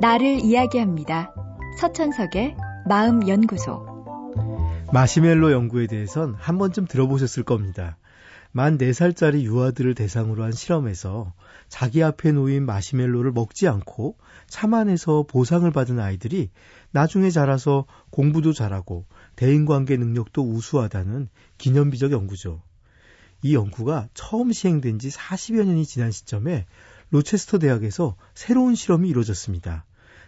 나를 이야기합니다. 서천석의 마음연구소. 마시멜로 연구에 대해선 한 번쯤 들어보셨을 겁니다. 만 4살짜리 유아들을 대상으로 한 실험에서 자기 앞에 놓인 마시멜로를 먹지 않고 참안에서 보상을 받은 아이들이 나중에 자라서 공부도 잘하고 대인관계 능력도 우수하다는 기념비적 연구죠. 이 연구가 처음 시행된 지 40여 년이 지난 시점에 로체스터 대학에서 새로운 실험이 이루어졌습니다.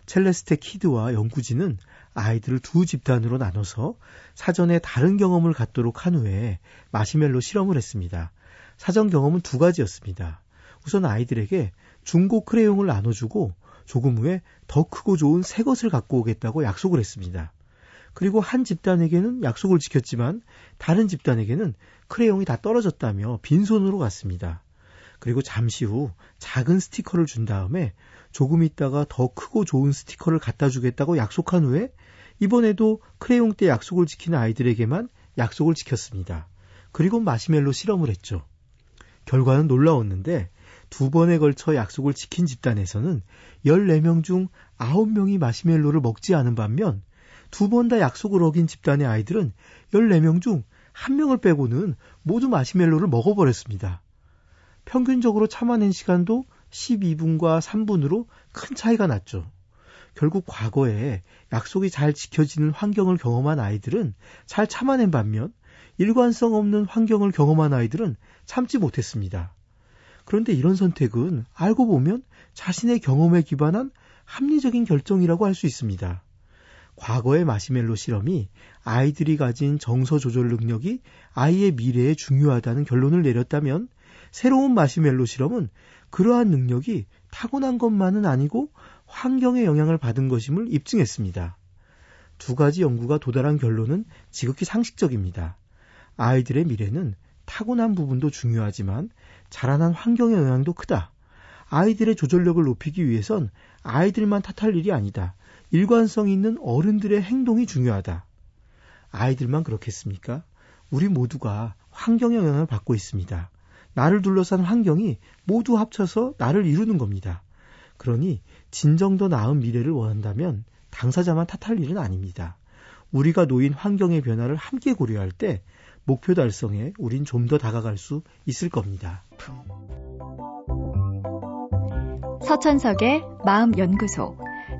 첼레스테 키드와 연구진은 아이들을 두 집단으로 나눠서 사전에 다른 경험을 갖도록 한 후에 마시멜로 실험을 했습니다. 사전 경험은 두 가지였습니다. 우선 아이들에게 중고 크레용을 나눠주고 조금 후에 더 크고 좋은 새 것을 갖고 오겠다고 약속을 했습니다. 그리고 한 집단에게는 약속을 지켰지만 다른 집단에게는 크레용이 다 떨어졌다며 빈손으로 갔습니다. 그리고 잠시 후 작은 스티커를 준 다음에 조금 있다가 더 크고 좋은 스티커를 갖다 주겠다고 약속한 후에 이번에도 크레용 때 약속을 지킨 아이들에게만 약속을 지켰습니다. 그리고 마시멜로 실험을 했죠. 결과는 놀라웠는데 두 번에 걸쳐 약속을 지킨 집단에서는 14명 중 9명이 마시멜로를 먹지 않은 반면 두 번 다 약속을 어긴 집단의 아이들은 14명 중 1명을 빼고는 모두 마시멜로를 먹어버렸습니다. 평균적으로 참아낸 시간도 12분과 3분으로 큰 차이가 났죠. 결국 과거에 약속이 잘 지켜지는 환경을 경험한 아이들은 잘 참아낸 반면 일관성 없는 환경을 경험한 아이들은 참지 못했습니다. 그런데 이런 선택은 알고 보면 자신의 경험에 기반한 합리적인 결정이라고 할 수 있습니다. 과거의 마시멜로 실험이 아이들이 가진 정서 조절 능력이 아이의 미래에 중요하다는 결론을 내렸다면 새로운 마시멜로 실험은 그러한 능력이 타고난 것만은 아니고 환경의 영향을 받은 것임을 입증했습니다. 두 가지 연구가 도달한 결론은 지극히 상식적입니다. 아이들의 미래는 타고난 부분도 중요하지만 자라난 환경의 영향도 크다. 아이들의 조절력을 높이기 위해선 아이들만 탓할 일이 아니다. 일관성 있는 어른들의 행동이 중요하다. 아이들만 그렇겠습니까? 우리 모두가 환경의 영향을 받고 있습니다. 나를 둘러싼 환경이 모두 합쳐서 나를 이루는 겁니다. 그러니 진정 더 나은 미래를 원한다면 당사자만 탓할 일은 아닙니다. 우리가 놓인 환경의 변화를 함께 고려할 때 목표 달성에 우린 좀 더 다가갈 수 있을 겁니다. 서천석의 마음연구소.